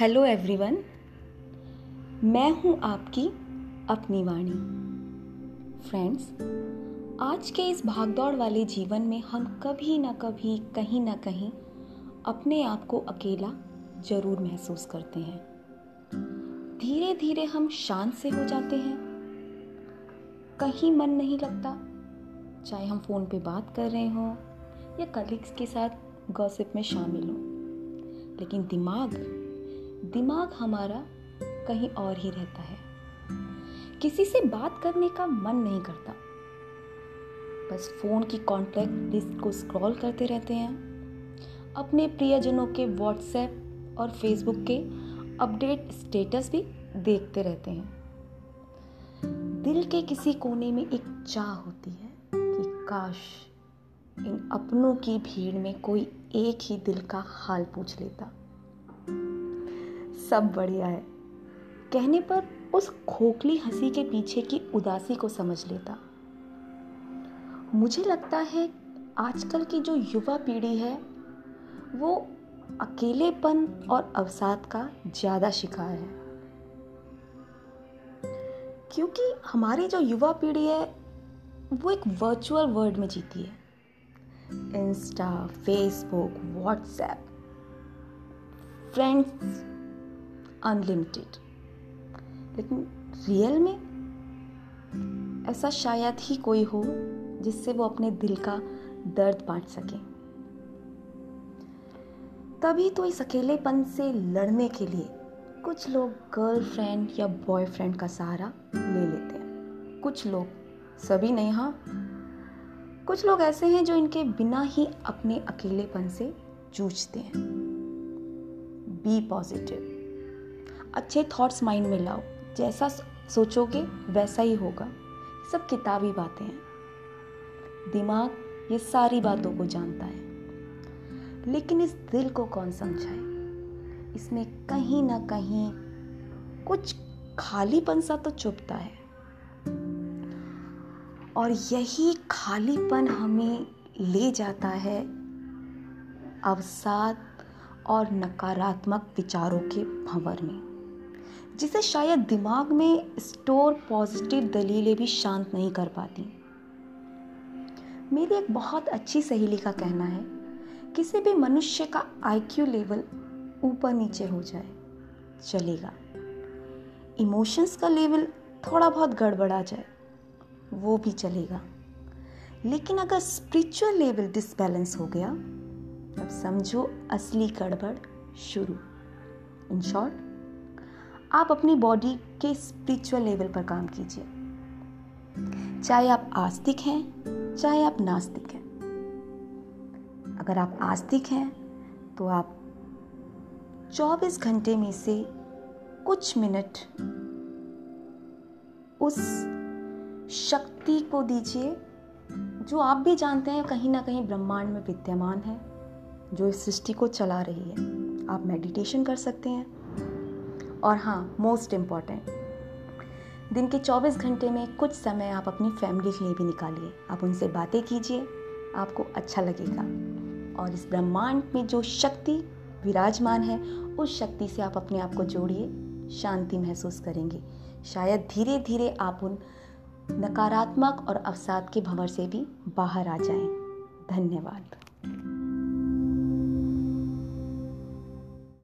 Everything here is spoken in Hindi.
हेलो एवरीवन मैं हूँ आपकी अपनी वाणी। फ्रेंड्स आज के इस भागदौड़ वाले जीवन में हम कभी ना कभी, कहीं ना कहीं अपने आप को अकेला ज़रूर महसूस करते हैं। धीरे धीरे हम शांत से हो जाते हैं। कहीं मन नहीं लगता, चाहे हम फ़ोन पे बात कर रहे हों या कलीग्स के साथ गॉसिप में शामिल हों। लेकिन दिमाग दिमाग हमारा कहीं और ही रहता है। किसी से बात करने का मन नहीं करता। बस फ़ोन की कॉन्टैक्ट लिस्ट को स्क्रॉल करते रहते हैं। अपने प्रियजनों के व्हाट्सएप और फेसबुक के अपडेट स्टेटस भी देखते रहते हैं। दिल के किसी कोने में एक चाह होती है कि काश इन अपनों की भीड़ में कोई एक ही दिल का हाल पूछ लेता। सब बढ़िया है। कहने पर उस खोखली हँसी के पीछे की उदासी को समझ लेता। मुझे लगता है आजकल की जो युवा पीढ़ी है, वो अकेलेपन और अवसाद का ज़्यादा शिकार है। क्योंकि हमारी जो युवा पीढ़ी है, वो एक वर्चुअल वर्ल्ड में जीती है। Insta Facebook WhatsApp friends unlimited लेकिन रियल में ऐसा शायद ही कोई हो जिससे वो अपने दिल का दर्द बांट सके। तभी तो इस अकेलेपन से लड़ने के लिए कुछ लोग गर्लफ्रेंड या बॉयफ्रेंड का सहारा ले लेते हैं। कुछ लोग, सभी नहीं हाँ। कुछ लोग ऐसे हैं जो इनके बिना ही अपने अकेलेपन से जूझते हैं। बी पॉजिटिव अच्छे थॉट्स माइंड में लाओ। जैसा सोचोगे, वैसा ही होगा। सब किताबी बातें हैं। दिमाग ये सारी बातों को जानता है। लेकिन इस दिल को कौन समझाए? इसमें कहीं ना कहीं कुछ खालीपन सा तो चुपता है। और यही खालीपन हमें ले जाता है अवसाद और नकारात्मक विचारों के भंवर में। जिसे शायद दिमाग में स्टोर पॉजिटिव दलीलें भी शांत नहीं कर पाती। मेरी एक बहुत अच्छी सहेली का कहना है, किसी भी मनुष्य का आईक्यू लेवल ऊपर नीचे हो जाए, चलेगा। इमोशंस का लेवल थोड़ा बहुत गड़बड़ा जाए, वो भी चलेगा। लेकिन अगर स्पिरिचुअल लेवल डिसबैलेंस हो गया तब समझो असली गड़बड़ शुरू। इन शॉर्ट आप अपनी बॉडी के स्पिरिचुअल लेवल पर काम कीजिए। चाहे आप आस्तिक हैं, चाहे आप नास्तिक हैं। अगर आप आस्तिक हैं तो आप 24 घंटे में से कुछ मिनट उस शक्ति को दीजिए, जो आप भी जानते हैं, कहीं ना कहीं ब्रह्मांड में विद्यमान है, जो इस सृष्टि को चला रही है। आप मेडिटेशन कर सकते हैं। और हाँ मोस्ट इंपॉर्टेंट दिन के 24 घंटे में कुछ समय आप अपनी फैमिली के लिए भी निकालिए। आप उनसे बातें कीजिए, आपको अच्छा लगेगा। और इस ब्रह्मांड में जो शक्ति विराजमान है, उस शक्ति से आप अपने आप को जोड़िए, शांति महसूस करेंगे। शायद धीरे धीरे आप उन नकारात्मक और अवसाद के भंवर से भी बाहर आ जाएँ। धन्यवाद।